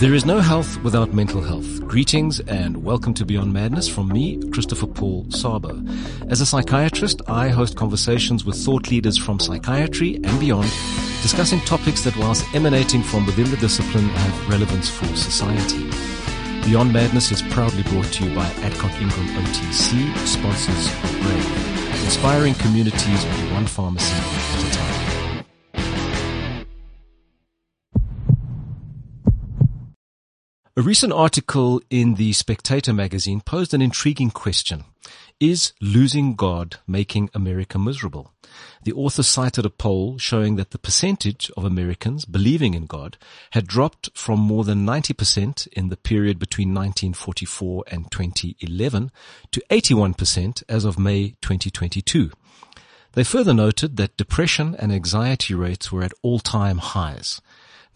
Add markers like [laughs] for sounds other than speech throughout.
There is no health without mental health. Greetings and welcome to Beyond Madness from me, Christopher Paul Szabo. As a psychiatrist, I host conversations with thought leaders from psychiatry and beyond, discussing topics that whilst emanating from within the discipline have relevance for society. Beyond Madness is proudly brought to you by Adcock Ingram OTC, sponsors of Brave, inspiring communities with one pharmacy a recent article in the Spectator magazine posed an intriguing question. Is losing God making America miserable? The author cited a poll showing that the percentage of Americans believing in God had dropped from more than 90% in the period between 1944 and 2011 to 81% as of May 2022. They further noted that depression and anxiety rates were at all-time highs.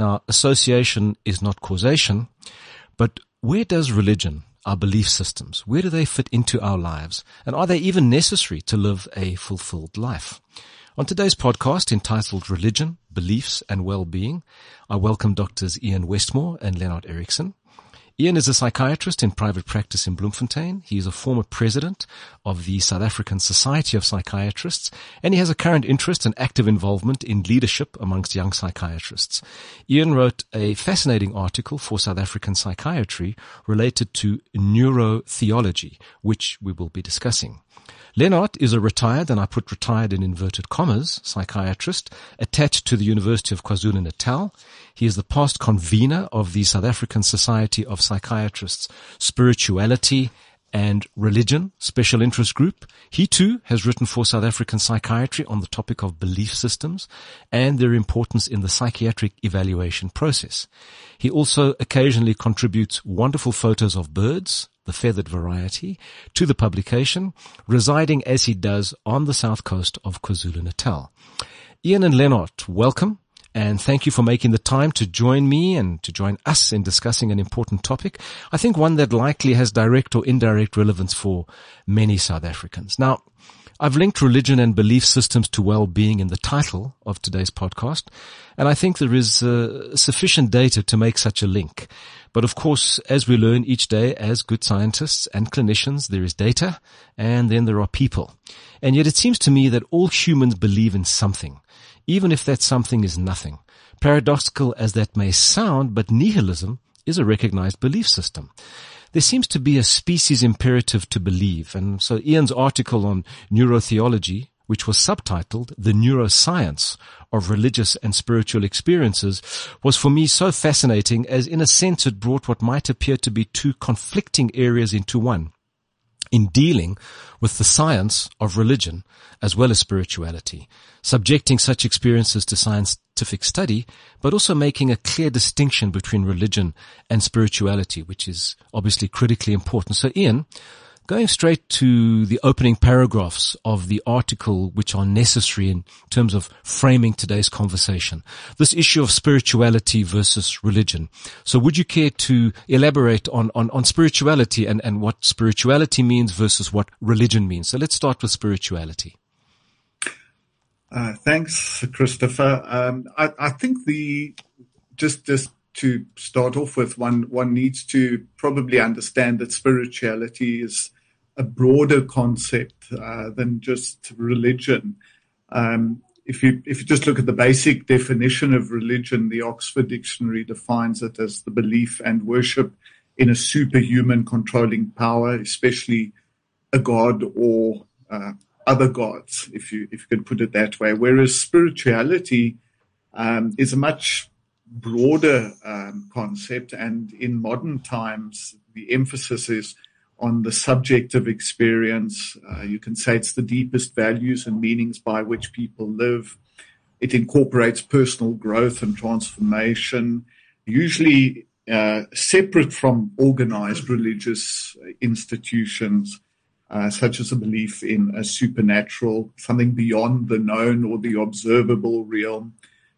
Now, association is not causation, but where does religion, our belief systems, where do they fit into our lives? And are they even necessary to live a fulfilled life? On today's podcast entitled Religion, Beliefs and Well-Being, I welcome Doctors Ian Westmore and Leonard Erickson. Ian is a psychiatrist in private practice in Bloemfontein. He is a former president of the South African Society of Psychiatrists, and he has a current interest and active involvement in leadership amongst young psychiatrists. Ian wrote a fascinating article for South African Psychiatry related to neurotheology, which we will be discussing. Leonard is a retired, and I put retired in inverted commas, psychiatrist attached to the University of KwaZulu-Natal. He is the past convener of the South African Society of Psychiatrists Spirituality and Religion Special Interest Group. He too has written for South African Psychiatry on the topic of belief systems and their importance in the psychiatric evaluation process. He also occasionally contributes wonderful photos of birds, the feathered variety, to the publication, residing as he does on the south coast of KwaZulu-Natal. Ian and Leonard, welcome. And thank you for making the time to join me and to join us in discussing an important topic. I think one that likely has direct or indirect relevance for many South Africans. Now, I've linked religion and belief systems to well-being in the title of today's podcast, and I think there is uh, sufficient data to make such a link. But of course, as we learn each day as good scientists and clinicians, there is data and then there are people. And yet it seems to me that all humans believe in something, even if that something is nothing. Paradoxical as that may sound, but nihilism is a recognized belief system there seems to be a species imperative to believe. And so Ian's article on neurotheology, which was subtitled The Neuroscience of Religious and Spiritual Experiences, was for me so fascinating as in a sense it brought what might appear to be two conflicting areas into one in dealing with the science of religion as well as spirituality, subjecting such experiences to scientific study, but also making a clear distinction between religion and spirituality, which is obviously critically important. So Ian, Going straight to the opening paragraphs of the article, which are necessary in terms of framing today's conversation. This issue of spirituality versus religion. So would you care to elaborate on, on, on spirituality and, and what spirituality means versus what religion means? So let's start with spirituality. Uh, thanks, Christopher. Um, I, I think the just just to start off with, one one needs to probably understand that spirituality is a broader concept uh, than just religion. Um, if you if you just look at the basic definition of religion, the Oxford Dictionary defines it as the belief and worship in a superhuman controlling power, especially a god or uh, other gods, if you if you can put it that way. Whereas spirituality um, is a much broader um, concept, and in modern times, the emphasis is on the subjective experience. Uh, you can say it's the deepest values and meanings by which people live. It incorporates personal growth and transformation, usually uh, separate from organized religious institutions, uh, such as a belief in a supernatural, something beyond the known or the observable realm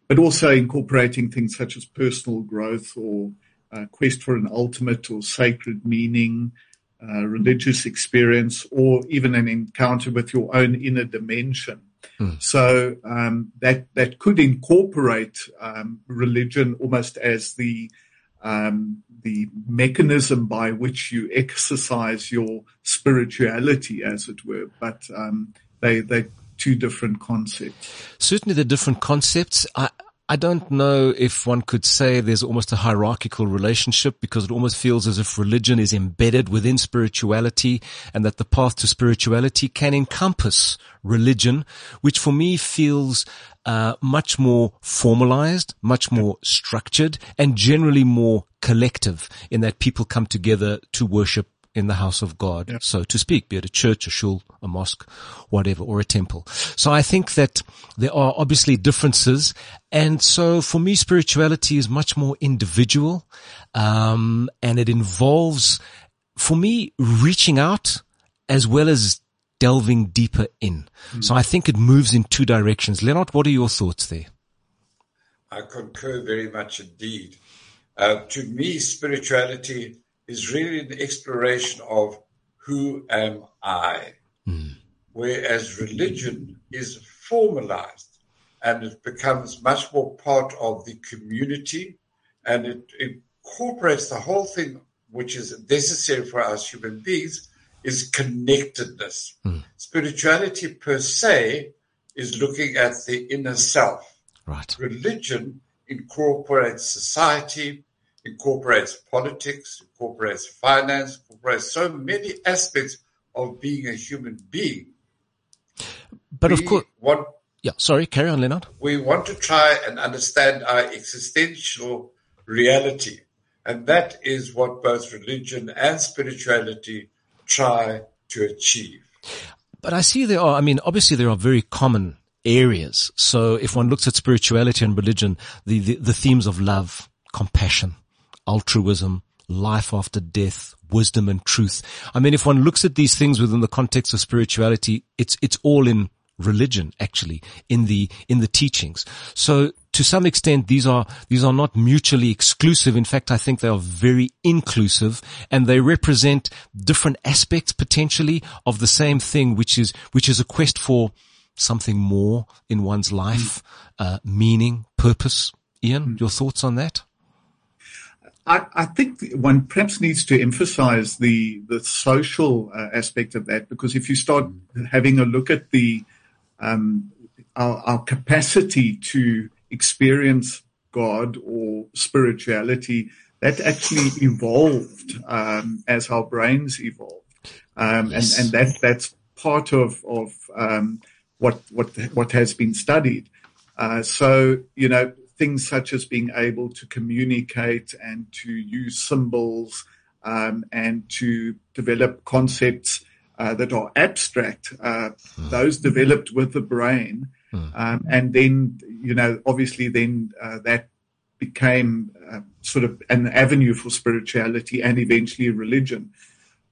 but also incorporating things such as personal growth or uh, quest for an ultimate or sacred meaning, uh, religious experience, or even an encounter with your own inner dimension. Mm. So um, that that could incorporate um, religion almost as the um, the mechanism by which you exercise your spirituality, as it were. But um, they they two different concepts. Certainly, the different concepts. I, I don't know if one could say there's almost a hierarchical relationship because it almost feels as if religion is embedded within spirituality and that the path to spirituality can encompass religion, which for me feels uh, much more formalized, much more structured and generally more collective in that people come together to worship in the house of God, yeah. so to speak, be it a church, a shul, a mosque, whatever, or a temple. So I think that there are obviously differences. And so for me, spirituality is much more individual. Um, and it involves, for me, reaching out as well as delving deeper in. Mm. So I think it moves in two directions. Leonard, what are your thoughts there? I concur very much indeed. Uh, to me, spirituality is really the exploration of who am I, mm. whereas religion is formalized and it becomes much more part of the community and it incorporates the whole thing which is necessary for us human beings is connectedness. Mm. Spirituality per se is looking at the inner self. Right. Religion incorporates society, incorporates politics, incorporates finance, incorporates so many aspects of being a human being. But we of course, want, yeah, sorry, carry on, Leonard. We want to try and understand our existential reality. And that is what both religion and spirituality try to achieve. But I see there are, I mean, obviously there are very common areas. So if one looks at spirituality and religion, the, the, the themes of love, compassion, altruism, life after death, wisdom and truth. I mean, if one looks at these things within the context of spirituality, it's, it's all in religion, actually, in the, in the teachings. So to some extent, these are, these are not mutually exclusive. In fact, I think they are very inclusive and they represent different aspects potentially of the same thing, which is, which is a quest for something more in one's life, uh, meaning, purpose. Ian, your thoughts on that? I, I, think one perhaps needs to emphasize the the social uh, aspect of that because if you start having a look at the um, our, our, capacity to experience God or spirituality, that actually evolved um, as our brains evolved, um, yes. and and that that's part of of um, what what what has been studied. Uh, so you know things such as being able to communicate and to use symbols um, and to develop concepts uh, that are abstract, uh, mm. those developed with the brain. Mm. Um, and then, you know, obviously then uh, that became uh, sort of an avenue for spirituality and eventually religion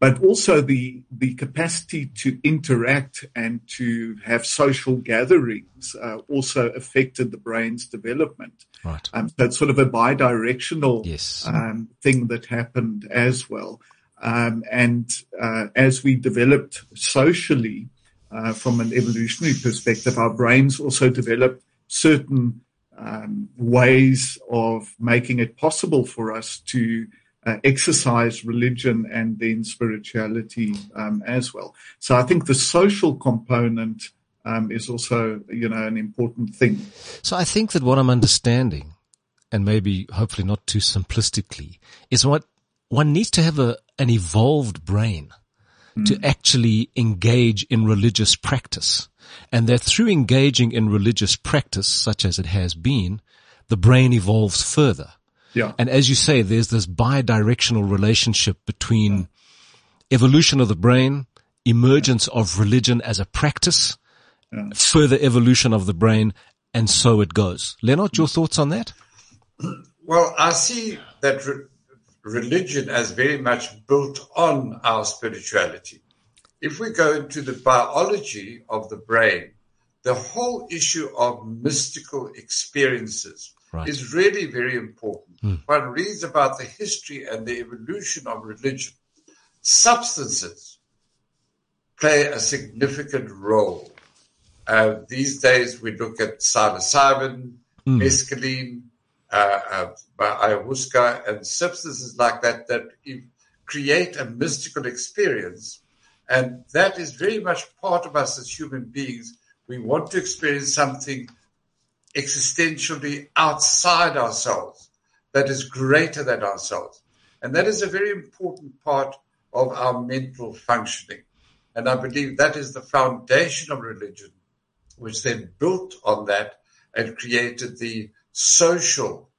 but also the the capacity to interact and to have social gatherings uh, also affected the brain's development. Right. Um, so it's sort of a bidirectional yes. um, thing that happened as well. Um, and uh, as we developed socially uh, from an evolutionary perspective, our brains also developed certain um, ways of making it possible for us to uh, exercise religion and then spirituality um, as well. So I think the social component um, is also, you know, an important thing. So I think that what I'm understanding, and maybe hopefully not too simplistically, is what one needs to have a, an evolved brain mm. to actually engage in religious practice. And that through engaging in religious practice, such as it has been, the brain evolves further. Yeah. And as you say, there's this bi-directional relationship between evolution of the brain, emergence of religion as a practice, yeah. further evolution of the brain, and so it goes. Leonard, your mm-hmm. thoughts on that? Well, I see that re- religion as very much built on our spirituality. If we go into the biology of the brain, the whole issue of mystical experiences right. is really very important. Mm. One reads about the history and the evolution of religion. Substances play a significant role. Uh, these days we look at psilocybin, mm. mescaline, uh, uh, ayahuasca and substances like that that create a mystical experience. And that is very much part of us as human beings. We want to experience something existentially outside ourselves that is greater than ourselves. And that is a very important part of our mental functioning. And I believe that is the foundation of religion, which then built on that and created the social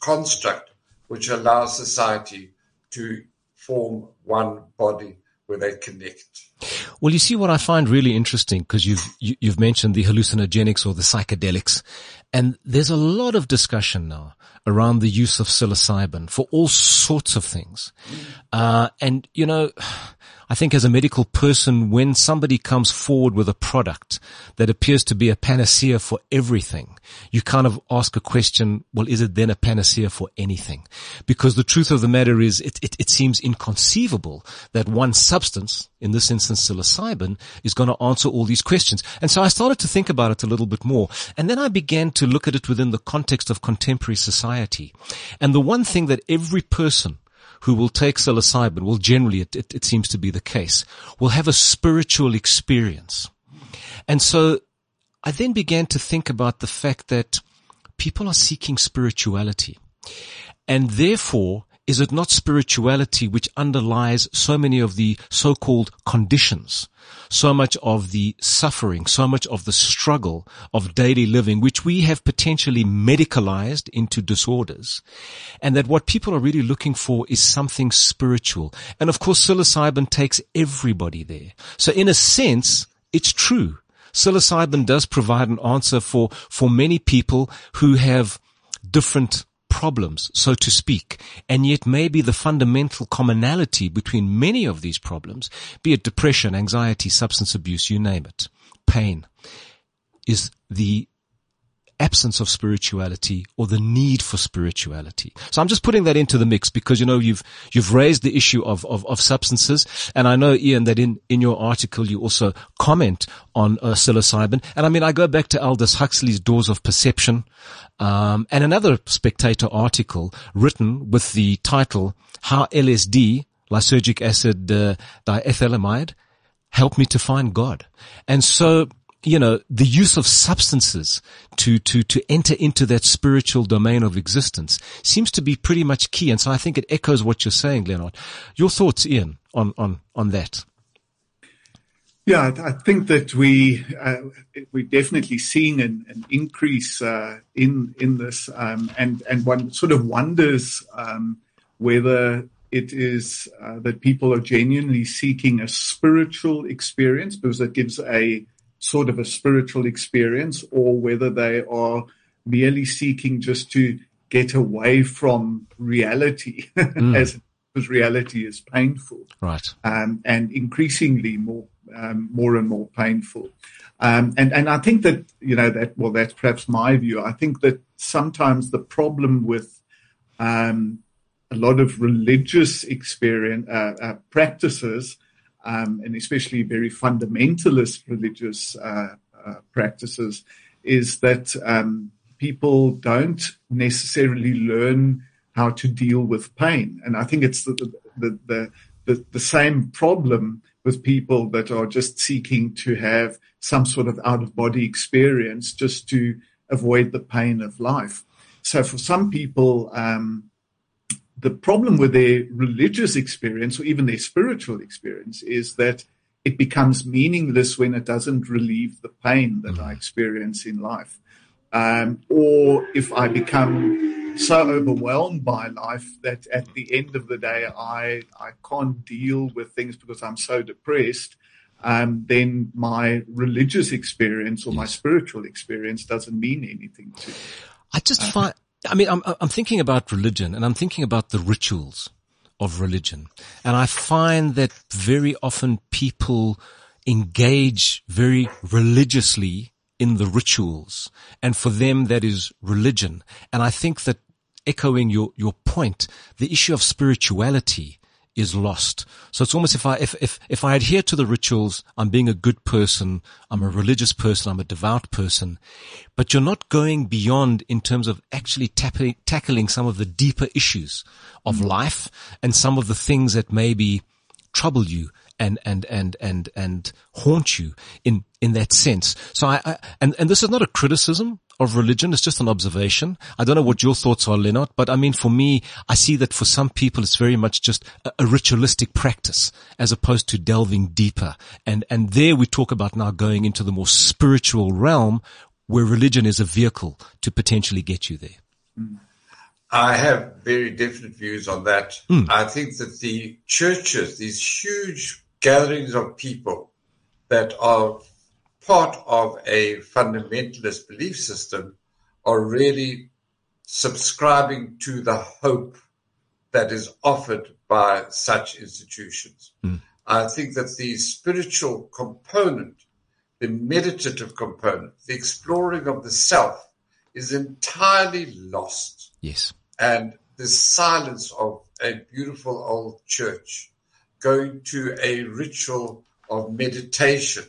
construct which allows society to form one body where they connect. Well, you see what I find really interesting because you've you, have you have mentioned the hallucinogenics or the psychedelics, and there's a lot of discussion now around the use of psilocybin for all sorts of things. Uh, and you know, I think as a medical person, when somebody comes forward with a product that appears to be a panacea for everything, you kind of ask a question, well, is it then a panacea for anything? Because the truth of the matter is it, it, it seems inconceivable that one substance, in this instance psilocybin, is going to answer all these questions. And so I started to think about it a little bit more. And then I began to look at it within the context of contemporary society. And the one thing that every person who will take psilocybin, well, generally it, it, it seems to be the case, will have a spiritual experience. And so I then began to think about the fact that people are seeking spirituality. And therefore, is it not spirituality which underlies so many of the so-called conditions, so much of the suffering, so much of the struggle of daily living, which we have potentially medicalized into disorders, and that what people are really looking for is something spiritual. And of course, psilocybin takes everybody there. So in a sense, it's true. Psilocybin does provide an answer for, for many people who have different problems, so to speak, and yet maybe the fundamental commonality between many of these problems, be it depression, anxiety, substance abuse, you name it, pain, is the absence of spirituality or the need for spirituality. So I'm just putting that into the mix because, you know, you've, you've raised the issue of, of, of substances. And I know, Ian, that in, in your article, you also comment on uh, psilocybin. And I mean, I go back to Aldous Huxley's Doors of Perception, um, and another Spectator article written with the title, How LSD, lysergic acid uh, diethylamide, helped me to find God. And so you know, the use of substances to, to, to enter into that spiritual domain of existence seems to be pretty much key. And so I think it echoes what you're saying, Leonard. Your thoughts, Ian, on, on, on that? Yeah, I think that we uh, we're definitely seeing an, an increase uh, in in this, um, and and one sort of wonders um, whether it is uh, that people are genuinely seeking a spiritual experience because it gives a sort of a spiritual experience or whether they are merely seeking just to get away from reality mm. [laughs] as because reality is painful. Right. Um, and increasingly more um, more and more painful. Um, and and I think that you know that well that's perhaps my view. I think that sometimes the problem with um, a lot of religious experience uh, uh, practices um, and especially very fundamentalist religious uh, uh, practices, is that um, people don't necessarily learn how to deal with pain. And I think it's the, the, the, the, the same problem with people that are just seeking to have some sort of out of body experience just to avoid the pain of life. So for some people, um, the problem with their religious experience or even their spiritual experience is that it becomes meaningless when it doesn't relieve the pain that I mm. experience in life. Um, or if I become so overwhelmed by life that at the end of the day I, I can't deal with things because I'm so depressed, um, then my religious experience or my spiritual experience doesn't mean anything to me. I just find I mean, I'm, I'm thinking about religion and I'm thinking about the rituals of religion. And I find that very often people engage very religiously in the rituals. And for them, that is religion. And I think that echoing your, your point, the issue of spirituality is lost. So it's almost if I, if, if, if I adhere to the rituals, I'm being a good person, I'm a religious person, I'm a devout person, but you're not going beyond in terms of actually tapping, tackling some of the deeper issues of mm-hmm. life and some of the things that maybe trouble you and, and, and, and, and haunt you in, in that sense. So I, I, and, and this is not a criticism of religion. It's just an observation. I don't know what your thoughts are, Leonard, but I mean, for me, I see that for some people, it's very much just a, a ritualistic practice as opposed to delving deeper. And, and there we talk about now going into the more spiritual realm where religion is a vehicle to potentially get you there. I have very definite views on that. Mm. I think that the churches, these huge gatherings of people that are part of a fundamentalist belief system are really subscribing to the hope that is offered by such institutions. Mm. I think that the spiritual component, the meditative component, the exploring of the self is entirely lost. Yes. And the silence of a beautiful old church going to a ritual of meditation,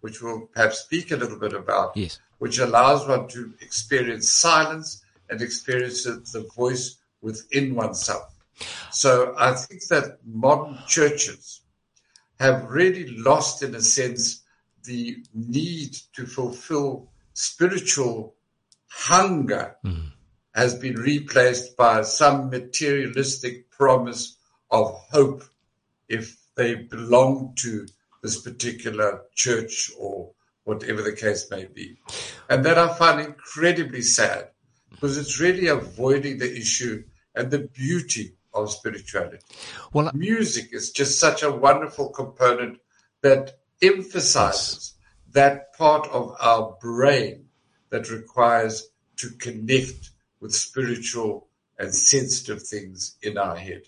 which we'll perhaps speak a little bit about, yes. which allows one to experience silence and experience the voice within oneself. So I think that modern churches have really lost, in a sense, the need to fulfill spiritual hunger mm. has been replaced by some materialistic promise of hope if they belong to this particular church or whatever the case may be. And that I find incredibly sad because it's really avoiding the issue and the beauty of spirituality. Well, music is just such a wonderful component that emphasizes yes. that part of our brain that requires to connect with spiritual and sensitive things in our head.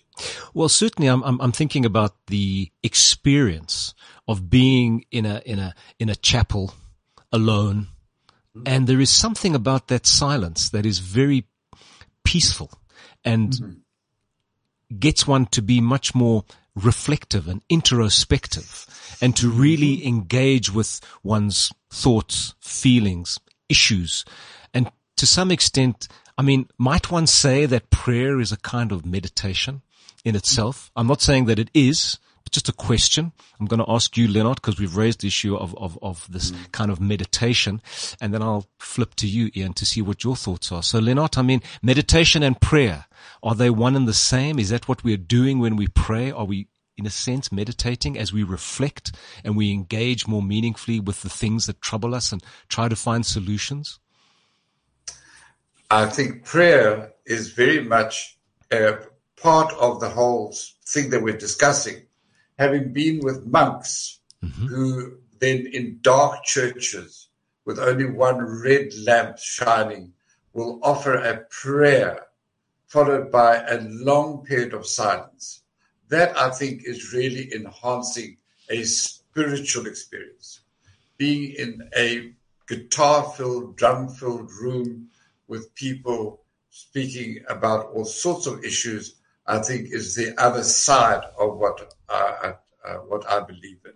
Well, certainly, I'm, I'm, I'm thinking about the experience of being in a in a in a chapel alone, mm-hmm. and there is something about that silence that is very peaceful and mm-hmm. gets one to be much more reflective and introspective, and to really mm-hmm. engage with one's thoughts, feelings, issues, and to some extent I mean, might one say that prayer is a kind of meditation in itself? I'm not saying that it is, but just a question. I'm going to ask you, Leonard, because we've raised the issue of, of, of this mm. kind of meditation. And then I'll flip to you, Ian, to see what your thoughts are. So, Leonard, I mean, meditation and prayer, are they one and the same? Is that what we're doing when we pray? Are we in a sense, meditating as we reflect and we engage more meaningfully with the things that trouble us and try to find solutions? I think prayer is very much a part of the whole thing that we're discussing. Having been with monks mm-hmm. who then in dark churches with only one red lamp shining will offer a prayer followed by a long period of silence. That I think is really enhancing a spiritual experience. Being in a guitar filled, drum filled room with people speaking about all sorts of issues, I think is the other side of what I, uh, what I believe in.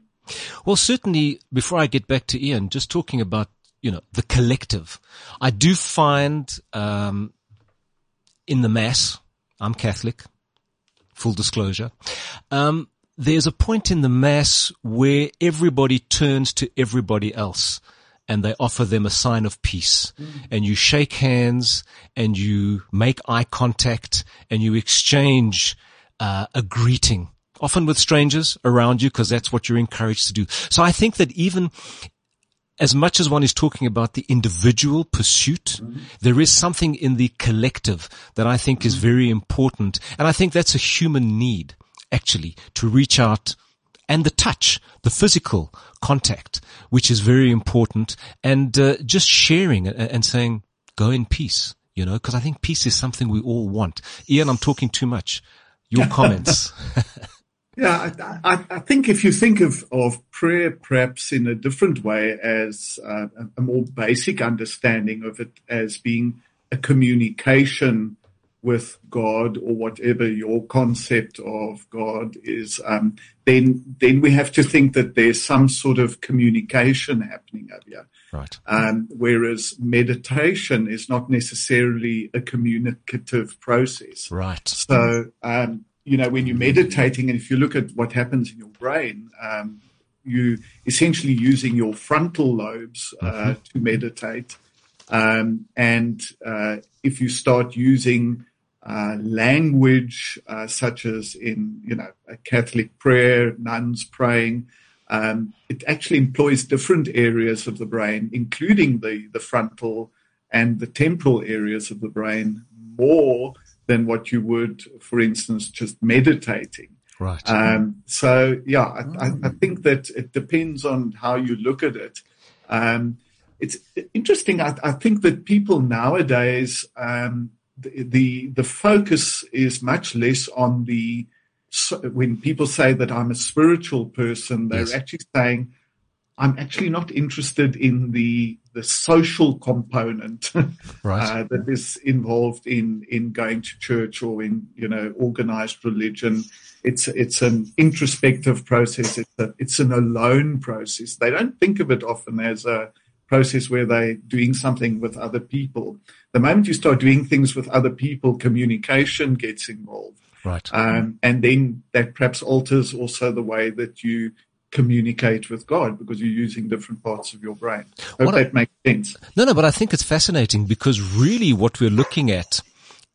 Well, certainly, before I get back to Ian, just talking about you know the collective, I do find um, in the mass, I'm Catholic, full disclosure. Um, there's a point in the mass where everybody turns to everybody else and they offer them a sign of peace mm. and you shake hands and you make eye contact and you exchange uh, a greeting often with strangers around you because that's what you're encouraged to do. So I think that even as much as one is talking about the individual pursuit, mm-hmm. there is something in the collective that I think mm-hmm. is very important. And I think that's a human need actually to reach out and the touch, the physical contact, which is very important, and uh, just sharing and, saying, "Go in peace," you know, because I think peace is something we all want. Ian, I'm talking too much. Your [laughs] comments. yeah, I, I, think if you think of, of prayer perhaps in a different way as uh, a more basic understanding of it as being a communication with God or whatever your concept of God is, um, then then we have to think that there's some sort of communication happening up here. Right. Um, whereas meditation is not necessarily a communicative process. Right. So, um, you know, when you're meditating, and if you look at what happens in your brain, um, you essentially using your frontal lobes uh, mm-hmm. to meditate. Um, and uh, if you start using uh, language uh, such as in, you know, a Catholic prayer, nuns praying, um, it actually employs different areas of the brain, including the, the frontal and the temporal areas of the brain, more than what you would, for instance, just meditating. Right. Um, so, yeah, I, I, I, think that it depends on how you look at it. Um, it's interesting. I, I, think that people nowadays, um, the, the, the focus is much less on the so when people say that I'm a spiritual person, they're yes. actually saying I'm actually not interested in the the social component [laughs] right. uh, that is involved in in going to church or in you know organized religion. It's it's an introspective process. It's a, it's an alone process. They don't think of it often as a process where they're doing something with other people. The moment you start doing things with other people, communication gets involved. Right. Um, and then that perhaps alters also the way that you communicate with God because you're using different parts of your brain. Hope what that I, makes sense. No, no, but I think it's fascinating because really what we're looking at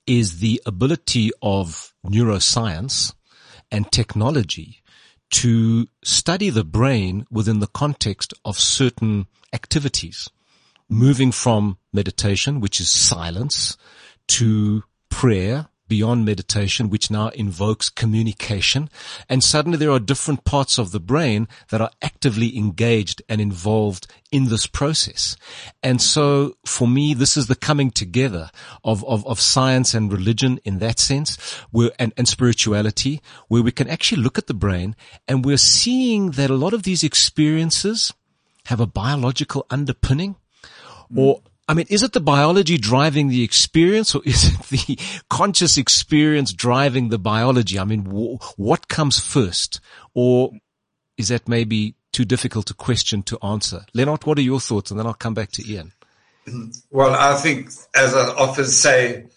is the ability of neuroscience and technology to study the brain within the context of certain activities, moving from meditation, which is silence, to prayer, beyond meditation, which now invokes communication. And suddenly there are different parts of the brain that are actively engaged and involved in this process. And so for me, this is the coming together of, of, of science and religion in that sense, where, and, and spirituality, where we can actually look at the brain and we're seeing that a lot of these experiences have a biological underpinning or I mean, is it the biology driving the experience or [laughs] is it the conscious experience driving the biology? I mean, w- what comes first? Or is that maybe too difficult a question to answer? Leonard, what are your thoughts? And then I'll come back to Ian. [clears throat] Well, I think, as I often say,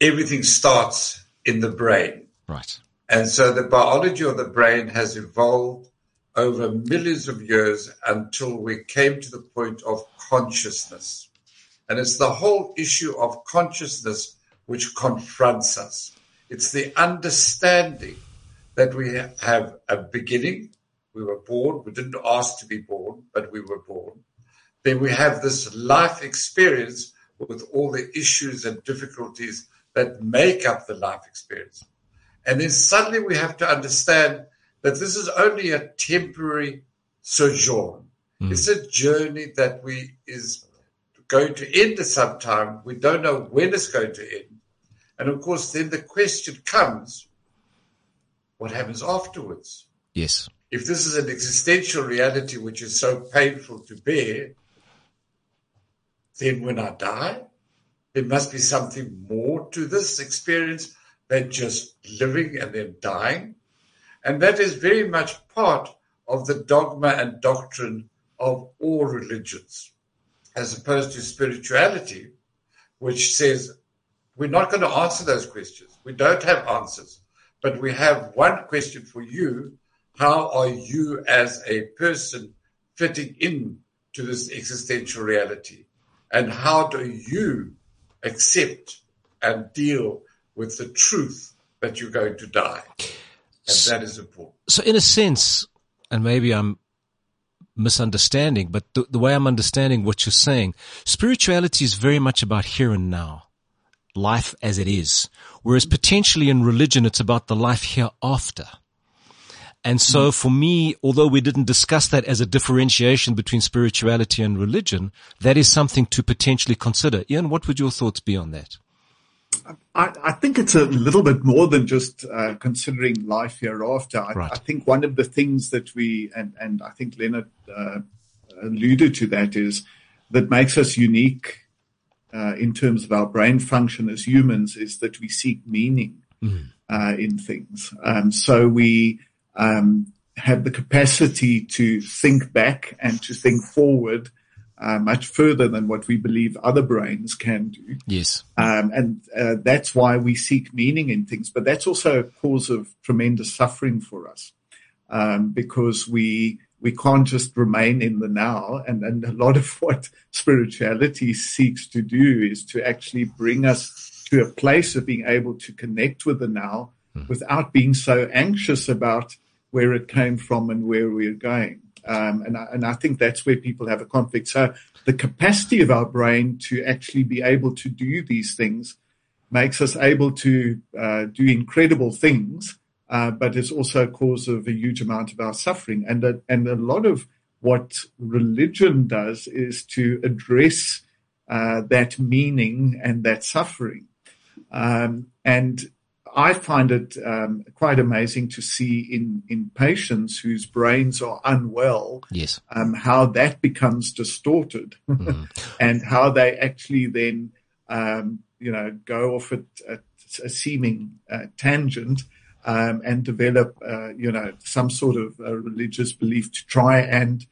everything starts in the brain. Right. And so the biology of the brain has evolved over millions of years until we came to the point of consciousness. And it's the whole issue of consciousness which confronts us. It's the understanding that we have a beginning. We were born. We didn't ask to be born, but we were born. Then we have this life experience with all the issues and difficulties that make up the life experience. And then suddenly we have to understand that this is only a temporary sojourn. Mm. It's a journey that we is going to end at some time. We don't know when it's going to end. And of course, then the question comes what happens afterwards? Yes. If this is an existential reality which is so painful to bear, then when I die, there must be something more to this experience than just living and then dying. And that is very much part of the dogma and doctrine of all religions as opposed to spirituality, which says we're not going to answer those questions. We don't have answers, but we have one question for you. How are you as a person fitting in to this existential reality? And how do you accept and deal with the truth that you're going to die? And that is important. So in a sense, and maybe I'm misunderstanding, but the, the way I'm understanding what you're saying, spirituality is very much about here and now, life as it is. Whereas potentially in religion, it's about the life hereafter. And so mm. for me, although we didn't discuss that as a differentiation between spirituality and religion, that is something to potentially consider. Ian, what would your thoughts be on that? I, I, think it's a little bit more than just uh, considering life hereafter. I, right. I, think one of the things that we, and, and I think Leonard uh, alluded to that, is that makes us unique uh, in terms of our brain function as humans is that we seek meaning Mm. uh, in things. Um, so we um, have the capacity to think back and to think forward uh, much further than what we believe other brains can do. Yes. Um, and uh, that's why we seek meaning in things. But that's also a cause of tremendous suffering for us um, because we we can't just remain in the now. And, and a lot of [laughs] what spirituality seeks to do is to actually bring us to a place of being able to connect with the now without being so anxious about where it came from and where we're going. Um, and, I, and I think that's where people have a conflict. So the capacity of our brain to actually be able to do these things makes us able to uh, do incredible things, uh, but it's also a cause of a huge amount of our suffering. And a, and a lot of what religion does is to address uh, that meaning and that suffering. Um, and I find it um, quite amazing to see in, in patients whose brains are unwell Yes. um, how that becomes distorted [laughs] and how they actually then, um, you know, go off at, at a seeming uh, tangent um, and develop, uh, you know, some sort of religious belief to try and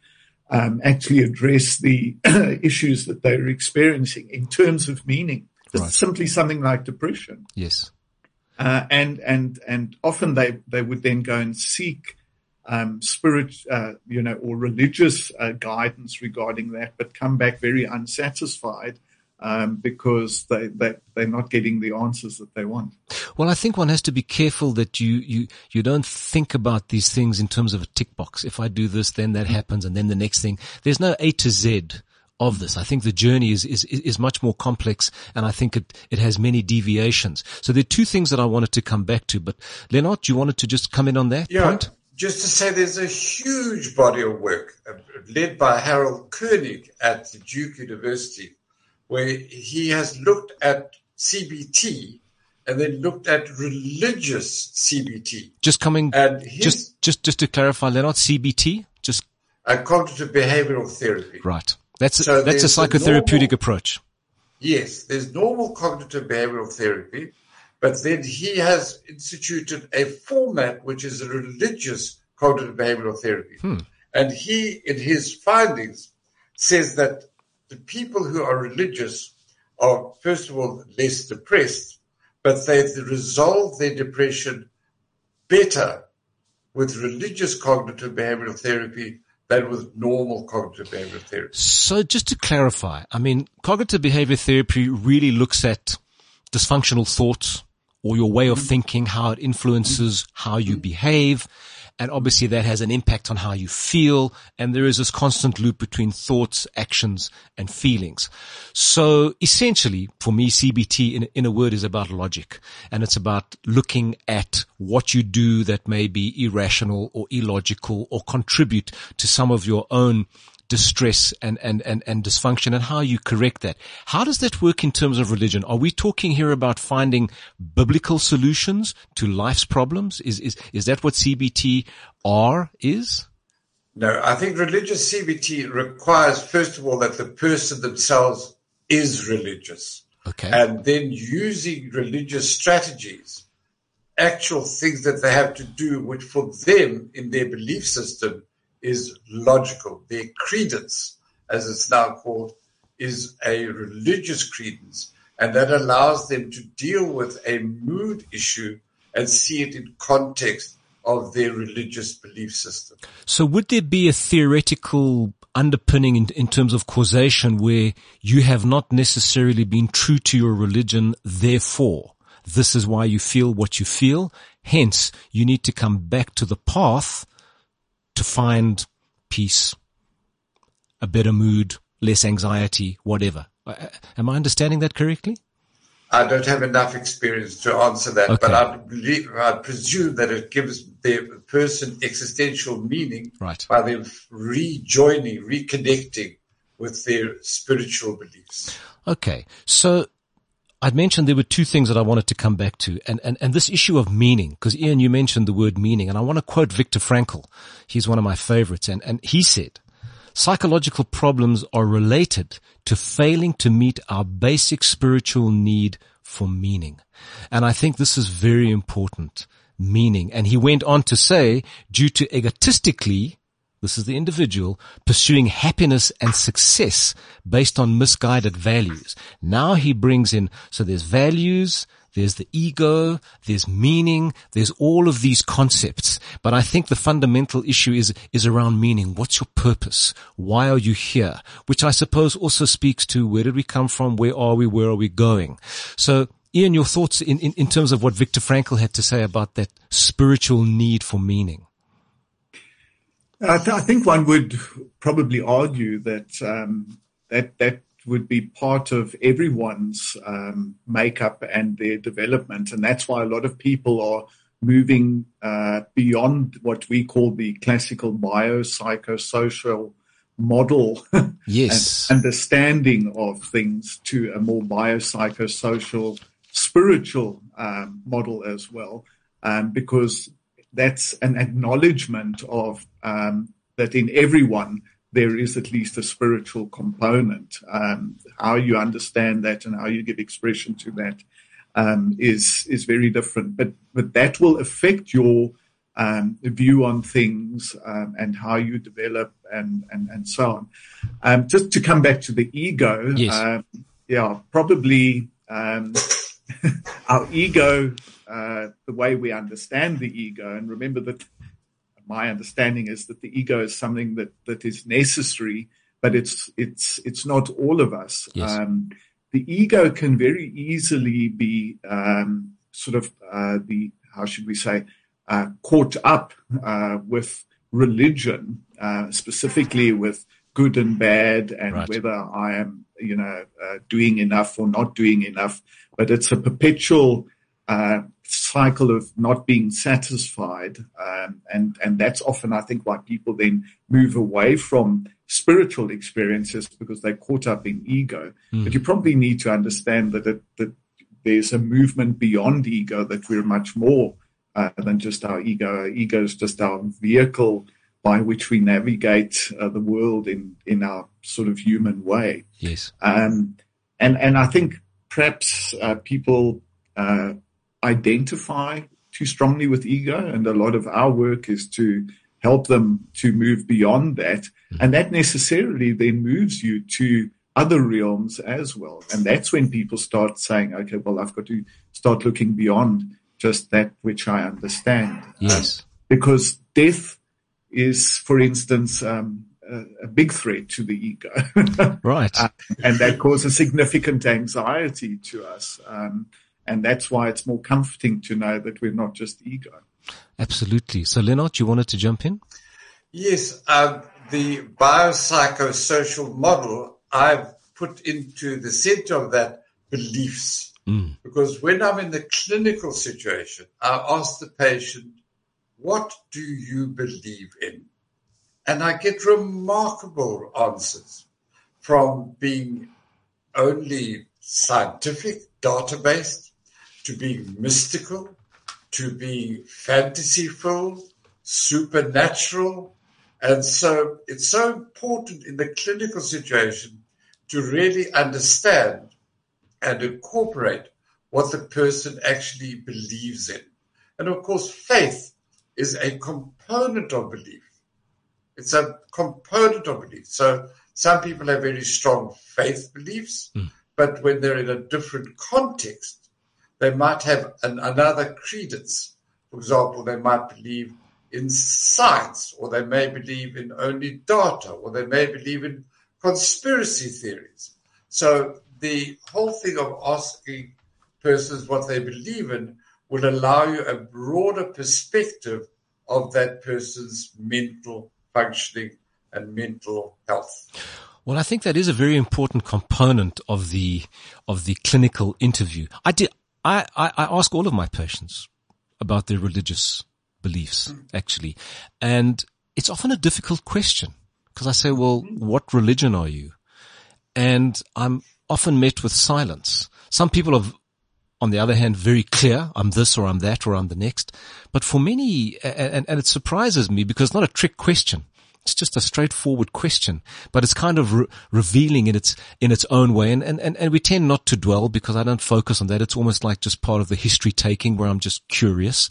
um, actually address the [clears throat] issues that they're experiencing in terms of meaning. Right. simply something like depression. Yes. Uh, and and and often they they would then go and seek um, spirit, uh, you know, or religious uh, guidance regarding that, but come back very unsatisfied um, because they they they're not getting the answers that they want. Well, I think one has to be careful that you, you, you don't think about these things in terms of a tick box. If I do this, then that happens, and then the next thing. There's no A to Z of this. I think the journey is, is, is much more complex, and I think it, it has many deviations. So there are two things that I wanted to come back to, but Leonard, you wanted to just come in on that Yeah, point? just to say there's a huge body of work uh, led by Harold Koenig at the Duke University, where he has looked at CBT and then looked at religious CBT. Just coming, And his just, just, just to clarify, Leonard, CBT, just uh, cognitive behavioral therapy. right. That's, a So that's a psychotherapeutic normal- approach. Yes, there's normal cognitive behavioral therapy, but then he has instituted a format which is a religious cognitive behavioral therapy. Hmm. And he, in his findings, says that the people who are religious are, first of all, less depressed, but they resolve their depression better with religious cognitive behavioral therapy than with normal cognitive behavioral therapy. So just to clarify, I mean, cognitive behavior therapy really looks at dysfunctional thoughts or your way of mm-hmm. thinking, how it influences how you mm-hmm. behave. And obviously that has an impact on how you feel. And there is this constant loop between thoughts, actions and feelings. So essentially for me, CBT in, in a word is about logic and it's about looking at what you do that may be irrational or illogical or contribute to some of your own distress and, and, and, and dysfunction and how you correct that. How does that work in terms of religion? Are we talking here about finding biblical solutions to life's problems? Is, is, is that what CBT CBTR is? No, I think religious CBT requires, first of all, that the person themselves is religious. Okay. And then using religious strategies, actual things that they have to do, which for them in their belief system is logical. Their credence, as it's now called, is a religious credence. And that allows them to deal with a mood issue and see it in context of their religious belief system. So would there be a theoretical underpinning in, in terms of causation where you have not necessarily been true to your religion, therefore this is why you feel what you feel. Hence, you need to come back to the path to find peace, a better mood, less anxiety, whatever. Uh, Am I understanding that correctly? I don't have enough experience to answer that, Okay. but I believe, I presume that it gives the person existential meaning Right. by them rejoining, reconnecting with their spiritual beliefs. Okay. So I'd mentioned there were two things that I wanted to come back to and, and, and this issue of meaning, because Ian, you mentioned the word meaning and I want to quote Viktor Frankl. He's one of my favorites and, and he said psychological problems are related to failing to meet our basic spiritual need for meaning. And I think this is very important. Meaning. And he went on to say, due to egotistically, this is the individual pursuing happiness and success based on misguided values. Now he brings in, so there's values, there's the ego, there's meaning, there's all of these concepts. But I think the fundamental issue is, is around meaning. What's your purpose? Why are you here? Which I suppose also speaks to where did we come from? Where are we? Where are we going? So Ian, your thoughts in, in, in terms of what Viktor Frankl had to say about that spiritual need for meaning? I, th- I think one would probably argue that um, that that would be part of everyone's um, makeup and their development, and that's why a lot of people are moving uh, beyond what we call the classical biopsychosocial model [laughs] yes. and understanding of things to a more biopsychosocial spiritual um, model as well, um, because that's an acknowledgement of um, that in everyone there is at least a spiritual component. Um, how you understand that and how you give expression to that um, is is very different. But but that will affect your um, view on things um, and how you develop and and, and so on. Um, just to come back to the ego, yes. Um, yeah, probably [laughs] our ego uh, the way we understand the ego. And remember that my understanding is that the ego is something that, that is necessary, but it's it's it's not all of us. Yes. Um, the ego can very easily be um, sort of uh, the how should we say uh, caught up uh, with religion, uh, specifically with good and bad, and right. whether I am you know uh, doing enough or not doing enough. But it's a perpetual uh, cycle of not being satisfied, um, and and that's often I think why people then move away from spiritual experiences because they're caught up in ego. Mm. But you probably need to understand that it, that there's a movement beyond ego that we're much more uh, than just our ego. Our ego is just our vehicle by which we navigate uh, the world in in our sort of human way. Yes. Um, and and I think perhaps uh, people uh, identify too strongly with ego, and a lot of our work is to help them to move beyond that, mm-hmm. and that necessarily then moves you to other realms as well, and that's when people start saying, "Okay, well, I've got to start looking beyond just that which I understand." Yes, um, because death is, for instance. Um, a, a big threat to the ego, [laughs] right? Uh, and that causes significant anxiety to us. Um, and that's why it's more comforting to know that we're not just ego. Absolutely. So, Leonard, you wanted to jump in? Yes. Um, the biopsychosocial model, I've put into the center of that beliefs. Mm. Because when I'm in the clinical situation, I ask the patient, what do you believe in? And I get remarkable answers from being only scientific, data based, to being mystical, to being fantasy filled, supernatural. And so it's so important in the clinical situation to really understand and incorporate what the person actually believes in. And of course, faith is a component of belief. It's a component of belief. So some people have very strong faith beliefs, mm. but when they're in a different context, they might have an, another credence. For example, they might believe in science, or they may believe in only data, or they may believe in conspiracy theories. So the whole thing of asking persons what they believe in will allow you a broader perspective of that person's mental functioning and mental health. Well, I think that is a very important component of the of the clinical interview. I did. I, I, I ask all of my patients about their religious beliefs, hmm. actually, and it's often a difficult question because I say, "Well, hmm. what religion are you?" And I'm often met with silence. Some people are on the other hand, very clear. I'm this or I'm that or I'm the next. But for many, and, and it surprises me because it's not a trick question. It's just a straightforward question, but it's kind of re- revealing in its, in its own way. And, and, and, and we tend not to dwell because I don't focus on that. It's almost like just part of the history taking where I'm just curious.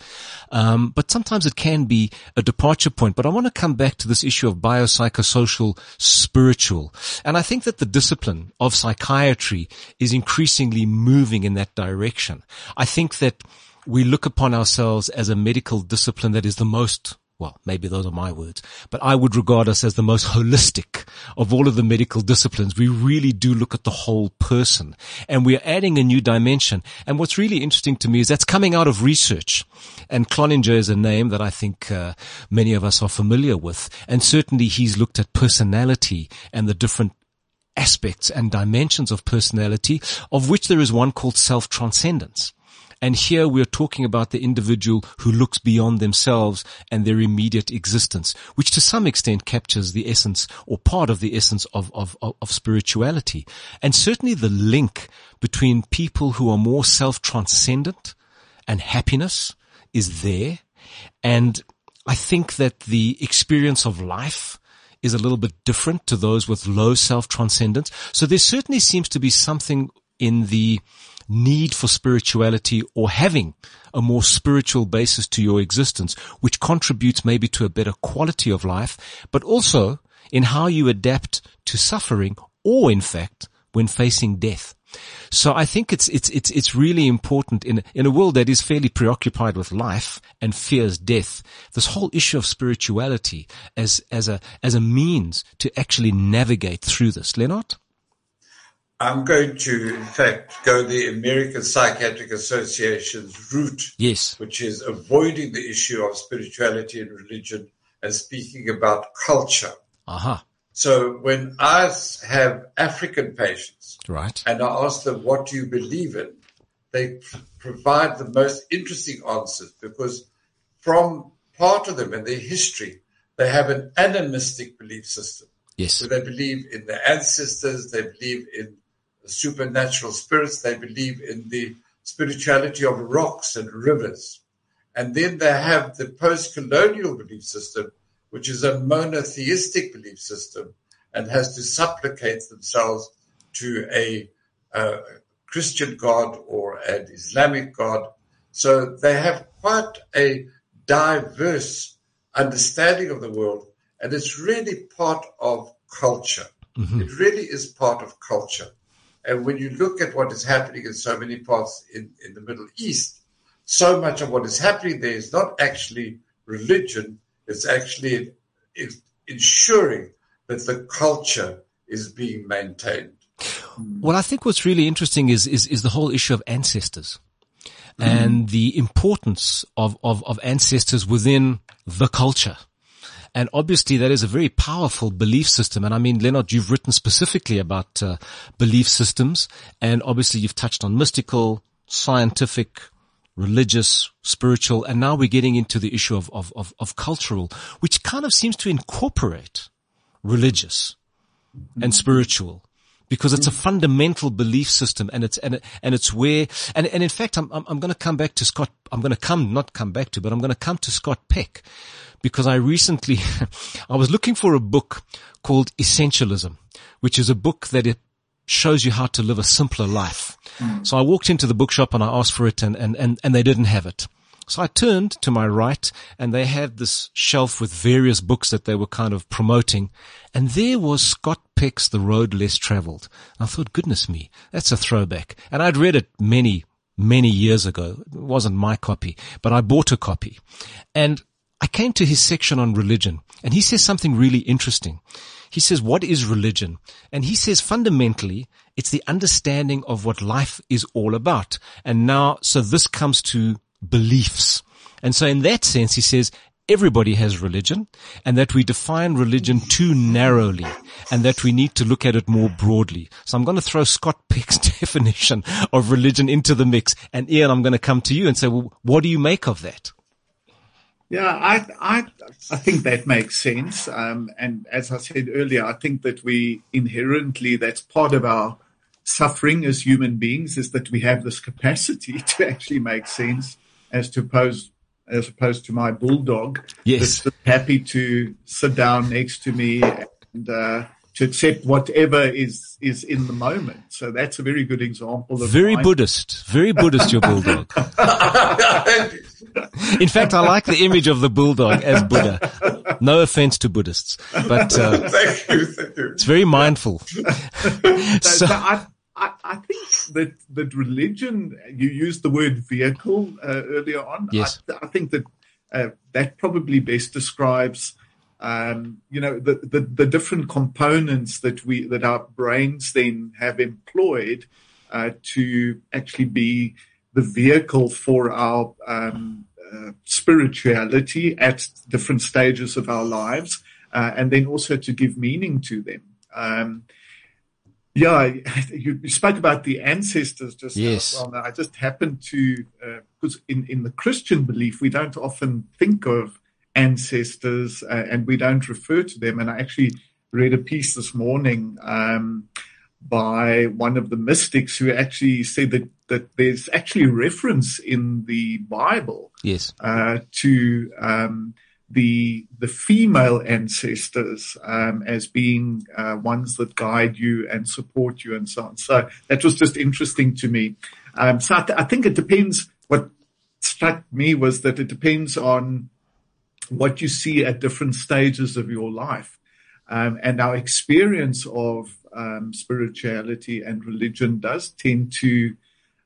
Um, but sometimes it can be a departure point. But I want to come back to this issue of biopsychosocial spiritual. And I think that the discipline of psychiatry is increasingly moving in that direction. I think that we look upon ourselves as a medical discipline that is the most well, maybe those are my words, but I would regard us as the most holistic of all of the medical disciplines. We really do look at the whole person and we're adding a new dimension. And what's really interesting to me is that's coming out of research. And Cloninger is a name that I think uh, many of us are familiar with. And certainly he's looked at personality and the different aspects and dimensions of personality, of which there is one called self-transcendence. And here we're talking about the individual who looks beyond themselves and their immediate existence, which to some extent captures the essence or part of the essence of, of, of spirituality. And certainly the link between people who are more self-transcendent and happiness is there. And I think that the experience of life is a little bit different to those with low self-transcendence. So there certainly seems to be something in the need for spirituality or having a more spiritual basis to your existence, which contributes maybe to a better quality of life, but also in how you adapt to suffering or in fact when facing death. So I think it's, it's, it's, it's really important in, in a world that is fairly preoccupied with life and fears death. This whole issue of spirituality as, as a, as a means to actually navigate through this. Leonard? I'm going to, in fact, go the American Psychiatric Association's route. Yes. Which is avoiding the issue of spirituality and religion and speaking about culture. Aha. Uh-huh. So when I have African patients, right, and I ask them, what do you believe in? They provide the most interesting answers because from part of them and their history, they have an animistic belief system. Yes. So they believe in their ancestors, they believe in supernatural spirits. They believe in the spirituality of rocks and rivers. And then they have the post-colonial belief system, which is a monotheistic belief system and has to supplicate themselves to a Christian God or an Islamic God. So they have quite a diverse understanding of the world, and it's really part of culture. Mm-hmm. It really is part of culture. And when you look at what is happening in so many parts in, in the Middle East, so much of what is happening there is not actually religion, it's actually ensuring that the culture is being maintained. Well, I think what's really interesting is, is, is the whole issue of ancestors mm. and the importance of, of, of ancestors within the culture. And obviously that is a very powerful belief system. And I mean, Leonard, you've written specifically about uh, belief systems and obviously you've touched on mystical, scientific, religious, spiritual, and now we're getting into the issue of, of, of, of cultural, which kind of seems to incorporate religious and spiritual because it's a fundamental belief system and it's, and, and it's where, and, and in fact, I'm, I'm, I'm going to come back to Scott, I'm going to come, not come back to, but I'm going to come to Scott Peck because I recently, [laughs] I was looking for a book called Essentialism, which is a book that it shows you how to live a simpler life. Mm. So I walked into the bookshop and I asked for it and, and, and, and they didn't have it. So I turned to my right and they had this shelf with various books that they were kind of promoting. And there was Scott Peck's The Road Less Traveled. I thought, goodness me, that's a throwback. And I'd read it many, many years ago. It wasn't my copy, but I bought a copy. And I came to his section on religion and he says something really interesting. He says, what is religion? And he says fundamentally, it's the understanding of what life is all about. And now, so this comes to beliefs. And so in that sense, he says, everybody has religion and that we define religion too narrowly and that we need to look at it more broadly. So I'm going to throw Scott [laughs] Peck's definition of religion into the mix. And Ian, I'm going to come to you and say, well, what do you make of that? Yeah, I, I, I think that makes sense. Um, and as I said earlier, I think that we inherently, that's part of our suffering as human beings is that we have this capacity [laughs] to actually make sense as to oppose as opposed to my bulldog. Yes. That's happy to sit down next to me and uh, to accept whatever is is in the moment. So that's a very good example of Very my- Buddhist. Very Buddhist, your bulldog. In fact, I like the image of the bulldog as Buddha. No offense to Buddhists, but uh, [laughs] thank you, thank you. it's very mindful. [laughs] So, So- so I, I, I think that that religion. You used the word vehicle uh, earlier on. Yes. I, I think that uh, that probably best describes. Um, you know the, the the different components that we that our brains then have employed uh, to actually be the vehicle for our um, uh, spirituality at different stages of our lives, uh, and then also to give meaning to them. Um, yeah, [laughs] you, you spoke about the ancestors just Yes. as well. I just happened to because in in the Christian belief we don't often think of ancestors uh, and we don't refer to them. And I actually read a piece this morning um, by one of the mystics who actually said that that there's actually reference in the Bible Yes. uh, to um, the the female ancestors um, as being uh, ones that guide you and support you and so on. So that was just interesting to me. Um, so I, th- I think it depends. What struck me was that it depends on what you see at different stages of your life. Um, and our experience of um, spirituality and religion does tend to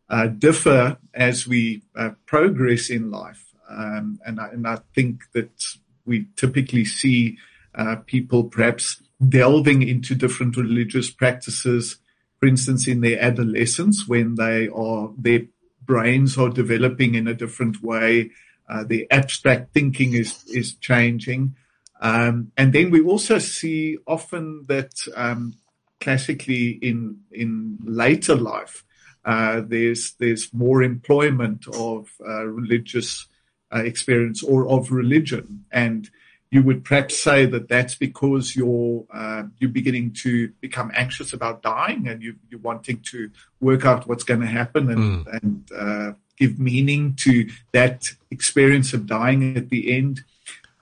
uh, differ as we uh, progress in life. Um, and, I, and I think that we typically see uh, people perhaps delving into different religious practices, for instance, in their adolescence when they are, their brains are developing in a different way. Uh, the abstract thinking is, is changing. Um, and then we also see often that um, classically in in later life, uh, there's there's more employment of uh, religious uh, experience or of religion, and you would perhaps say that that's because you're uh, you're beginning to become anxious about dying, and you, you're wanting to work out what's going to happen and and uh, give meaning to that experience of dying at the end.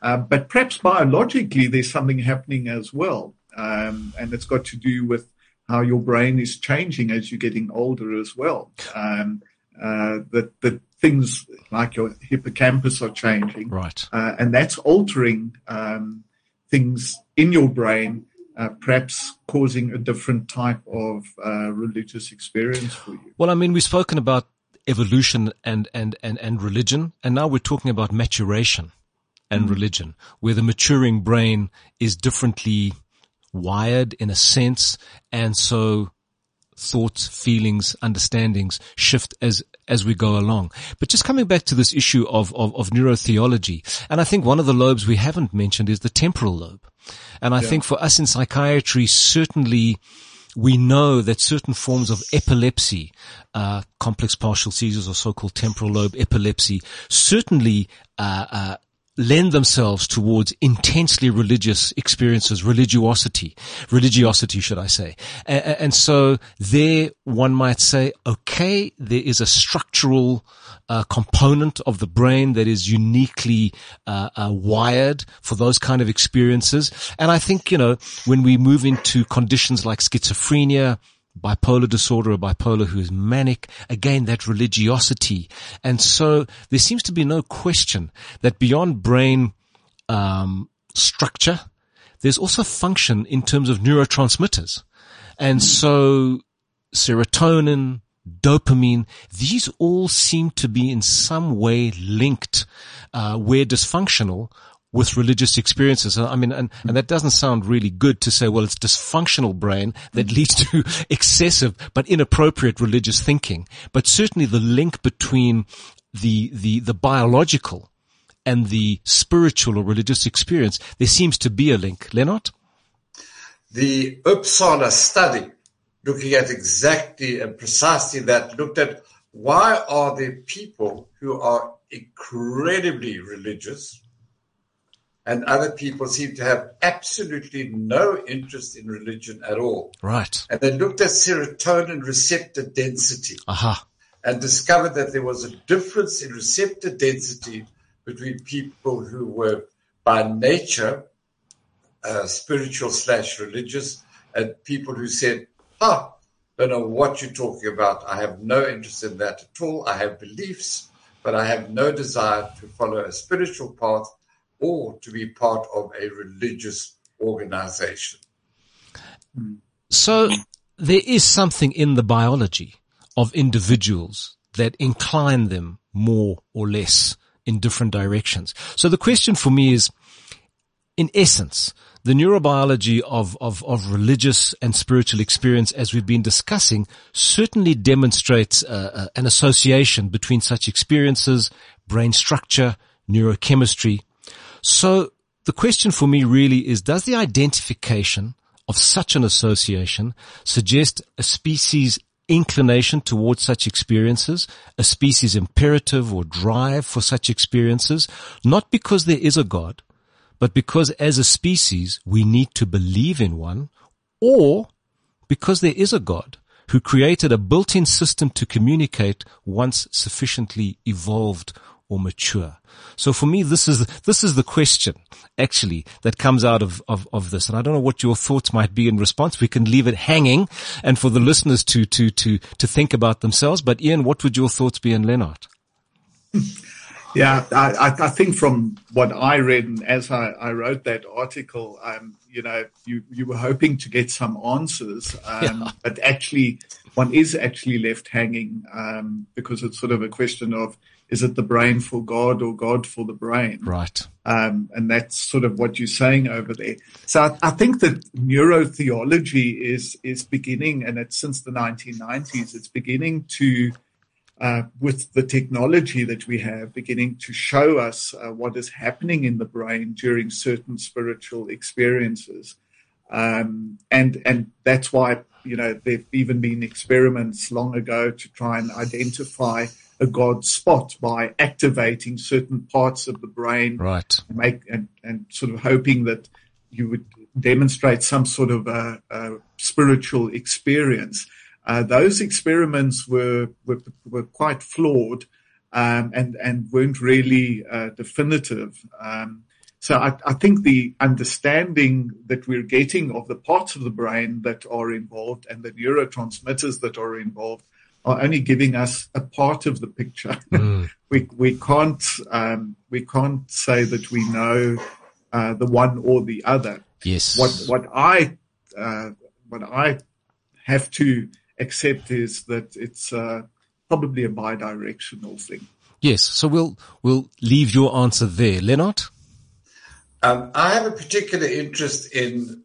Uh, but perhaps biologically, there's something happening as well. Um, and it's got to do with how your brain is changing as you're getting older as well. Um, uh, that, that things like your hippocampus are changing. Right. Uh, and that's altering um, things in your brain, uh, perhaps causing a different type of uh, religious experience for you. Well, I mean, we've spoken about evolution and, and, and, and religion, and now we're talking about maturation and mm. religion, where the maturing brain is differently wired in a sense, and so thoughts, feelings, understandings shift as as we go along. But just coming back to this issue of, of, of neurotheology, and I think one of the lobes we haven't mentioned is the temporal lobe. And I think for us in psychiatry, certainly we know that certain forms of epilepsy, uh, complex partial seizures or so-called temporal lobe epilepsy, certainly uh, uh, lend themselves towards intensely religious experiences, religiosity, religiosity, should I say. And, so there one might say, okay, there is a structural uh, component of the brain that is uniquely uh, uh, wired for those kind of experiences. And I think, you know, when we move into conditions like schizophrenia, bipolar disorder or bipolar who is manic, again, that religiosity. And so there seems to be no question that beyond brain, um, structure, there's also function in terms of neurotransmitters. And so serotonin, dopamine, these all seem to be in some way linked, uh, where dysfunctional with religious experiences. I mean, and, and that doesn't sound really good to say, well, it's dysfunctional brain that [laughs] leads to excessive but inappropriate religious thinking. But certainly the link between the, the, the biological and the spiritual or religious experience, there seems to be a link. Leonard? The Uppsala study looking at exactly and precisely that looked at why are there people who are incredibly religious and other people seem to have absolutely no interest in religion at all. Right. And they looked at serotonin receptor density Aha. and discovered that there was a difference in receptor density between people who were by nature uh, spiritual slash religious and people who said, "Ah, don't know what you're talking about. I have no interest in that at all. I have beliefs, but I have no desire to follow a spiritual path or to be part of a religious organization." So there is something in the biology of individuals that incline them more or less in different directions. So the question for me is, in essence, the neurobiology of, of, of religious and spiritual experience, as we've been discussing, certainly demonstrates uh, uh, an association between such experiences, brain structure, neurochemistry. So the question for me really is, does the identification of such an association suggest a species inclination towards such experiences, a species imperative or drive for such experiences, not because there is a God, but because as a species we need to believe in one, or because there is a God who created a built-in system to communicate once sufficiently evolved or mature. So for me, this is, this is the question actually that comes out of, of, of this. And I don't know what your thoughts might be in response. We can leave it hanging and for the listeners to, to, to, to think about themselves. But Ian, what would your thoughts be in Leonard? [laughs] Yeah, I, I, think from what I read and as I, I wrote that article, um, you know, you, you were hoping to get some answers, um, yeah. but actually, one is actually left hanging um, because it's sort of a question of is it the brain for God or God for the brain? Right. Um, and that's sort of what you're saying over there. So I, I, think that neurotheology is is beginning, and it's since the 1990s, it's beginning to uh, with the technology that we have beginning to show us uh, what is happening in the brain during certain spiritual experiences. Um, and, and that's why, you know, there've even been experiments long ago to try and identify a God spot by activating certain parts of the brain. Right. And make, and, and sort of hoping that you would demonstrate some sort of a, a spiritual experience. Uh, those experiments were, were, were quite flawed um, and and weren't really uh, definitive. Um, so I, I, think the understanding that we're getting of the parts of the brain that are involved and the neurotransmitters that are involved are only giving us a part of the picture. Mm. [laughs] we we can't um, we can't say that we know uh, the one or the other. Yes. What what I uh, what I have to accept is that it's uh, probably a bi-directional thing. Yes. So we'll we'll leave your answer there, Leonard. Um, I have a particular interest in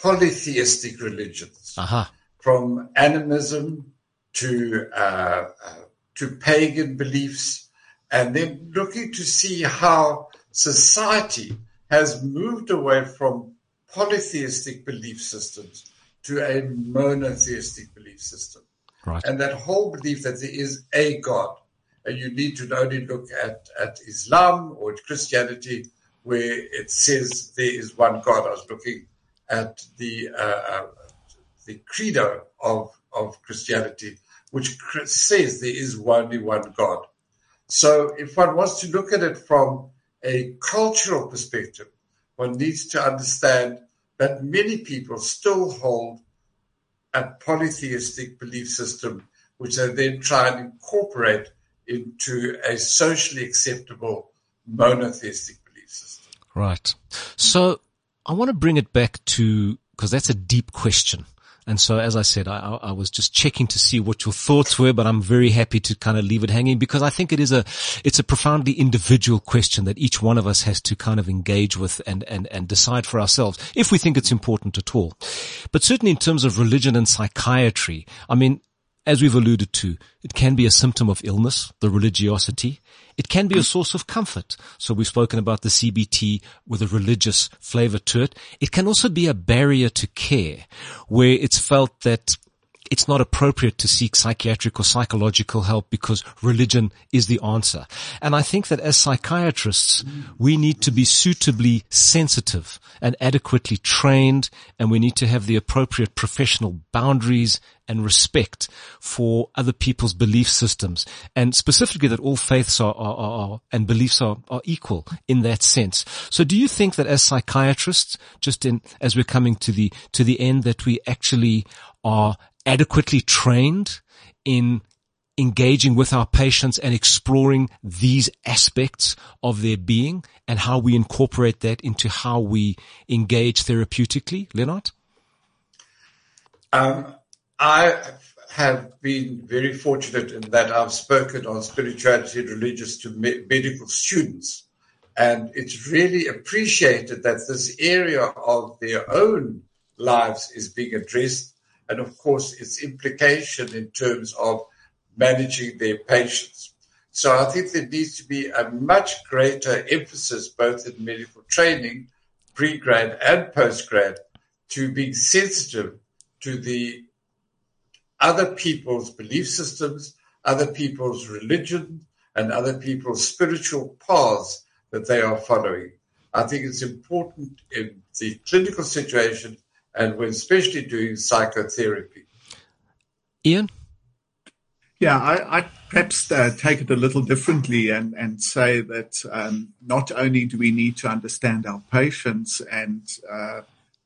polytheistic religions, uh-huh. from animism to uh, uh, to pagan beliefs, and then looking to see how society has moved away from polytheistic belief systems to a monotheistic belief system. Right. And that whole belief that there is a God, and you need to only look at, at Islam or Christianity, where it says there is one God. I was looking at the uh, uh, the credo of of Christianity, which says there is only one God. So, if one wants to look at it from a cultural perspective, one needs to understand that many people still hold a polytheistic belief system, which they then try and incorporate into a socially acceptable monotheistic belief system. Right. So I want to bring it back to, because that's a deep question. And so, as I said, I, I, was just checking to see what your thoughts were, but I'm very happy to kind of leave it hanging because I think it is a, it's a profoundly individual question that each one of us has to kind of engage with and, and, and decide for ourselves if we think it's important at all. But certainly in terms of religion and psychiatry, I mean, as we've alluded to, it can be a symptom of illness, the religiosity. It can be a source of comfort. So we've spoken about the CBT with a religious flavor to it. It can also be a barrier to care where it's felt that it's not appropriate to seek psychiatric or psychological help because religion is the answer. And I think that as psychiatrists, we need to be suitably sensitive and adequately trained and we need to have the appropriate professional boundaries and respect for other people's belief systems and specifically that all faiths are, are, are, and beliefs are, are equal in that sense. So do you think that as psychiatrists, just in, as we're coming to the, to the end that we actually are adequately trained in engaging with our patients and exploring these aspects of their being and how we incorporate that into how we engage therapeutically, Leonard? Um, I have been very fortunate in that I've spoken on spirituality and religious to me- medical students. And it's really appreciated that this area of their own lives is being addressed and of course its implication in terms of managing their patients. So I think there needs to be a much greater emphasis both in medical training, pre-grad and post-grad, to being sensitive to the other people's belief systems, other people's religion, and other people's spiritual paths that they are following. I think it's important in the clinical situation and when especially doing psychotherapy. Ian? Yeah, I, I perhaps uh, take it a little differently and, and say that um, not only do we need to understand our patients and uh,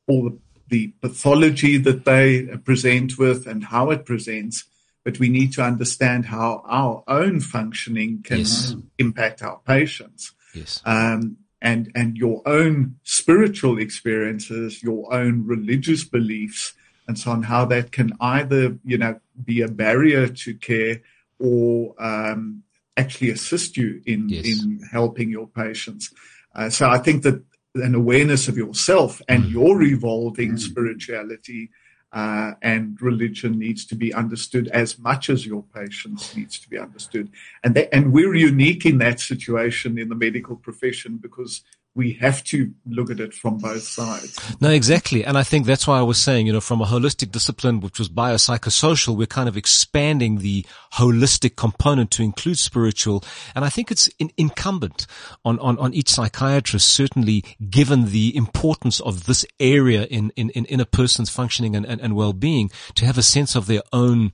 all the, the pathology that they present with and how it presents, but we need to understand how our own functioning can yes. impact our patients. Yes. Um, and and your own spiritual experiences, your own religious beliefs, and so on, how that can either you know be a barrier to care or um, actually assist you in yes. in helping your patients. Uh, so I think that an awareness of yourself and mm. your evolving mm. spirituality uh, and religion needs to be understood as much as your patients needs to be understood. And that, and we're unique in that situation in the medical profession because we have to look at it from both sides. No, exactly. And I think that's why I was saying, you know, from a holistic discipline, which was biopsychosocial, we're kind of expanding the holistic component to include spiritual. And I think it's in, incumbent on, on, on each psychiatrist, certainly given the importance of this area in, in, in a person's functioning and, and, and well-being to have a sense of their own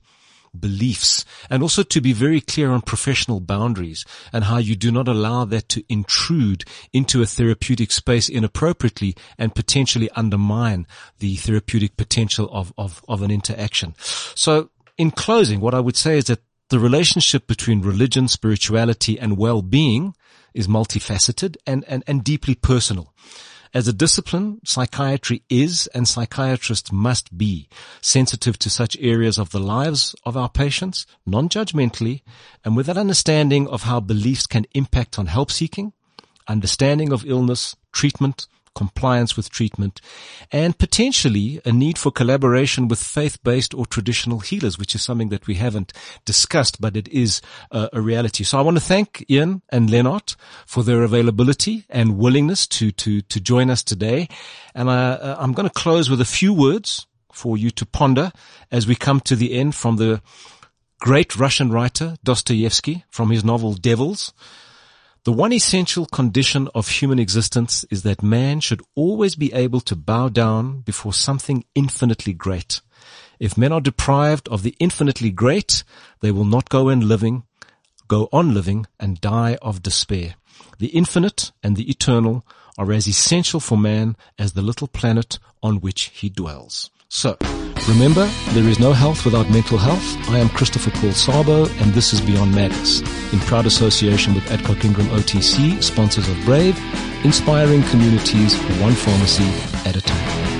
beliefs and also to be very clear on professional boundaries and how you do not allow that to intrude into a therapeutic space inappropriately and potentially undermine the therapeutic potential of, of, of an interaction. So in closing, what I would say is that the relationship between religion, spirituality and well-being is multifaceted and, and, and deeply personal. As a discipline, psychiatry is and psychiatrists must be sensitive to such areas of the lives of our patients, non-judgmentally, and with an understanding of how beliefs can impact on help seeking, understanding of illness, treatment, compliance with treatment, and potentially a need for collaboration with faith-based or traditional healers, which is something that we haven't discussed, but it is uh, a reality. So I want to thank Ian and Leonard for their availability and willingness to, to, to join us today. And I, uh, I'm going to close with a few words for you to ponder as we come to the end from the great Russian writer Dostoevsky from his novel Devils. The one essential condition of human existence is that man should always be able to bow down before something infinitely great. If men are deprived of the infinitely great, they will not go in living, go on living and die of despair. The infinite and the eternal are as essential for man as the little planet on which he dwells. So, remember, there is no health without mental health. I am Christopher Paul Szabo, and this is Beyond Madness, in proud association with Adcock Ingram OTC, sponsors of Brave, inspiring communities one pharmacy at a time.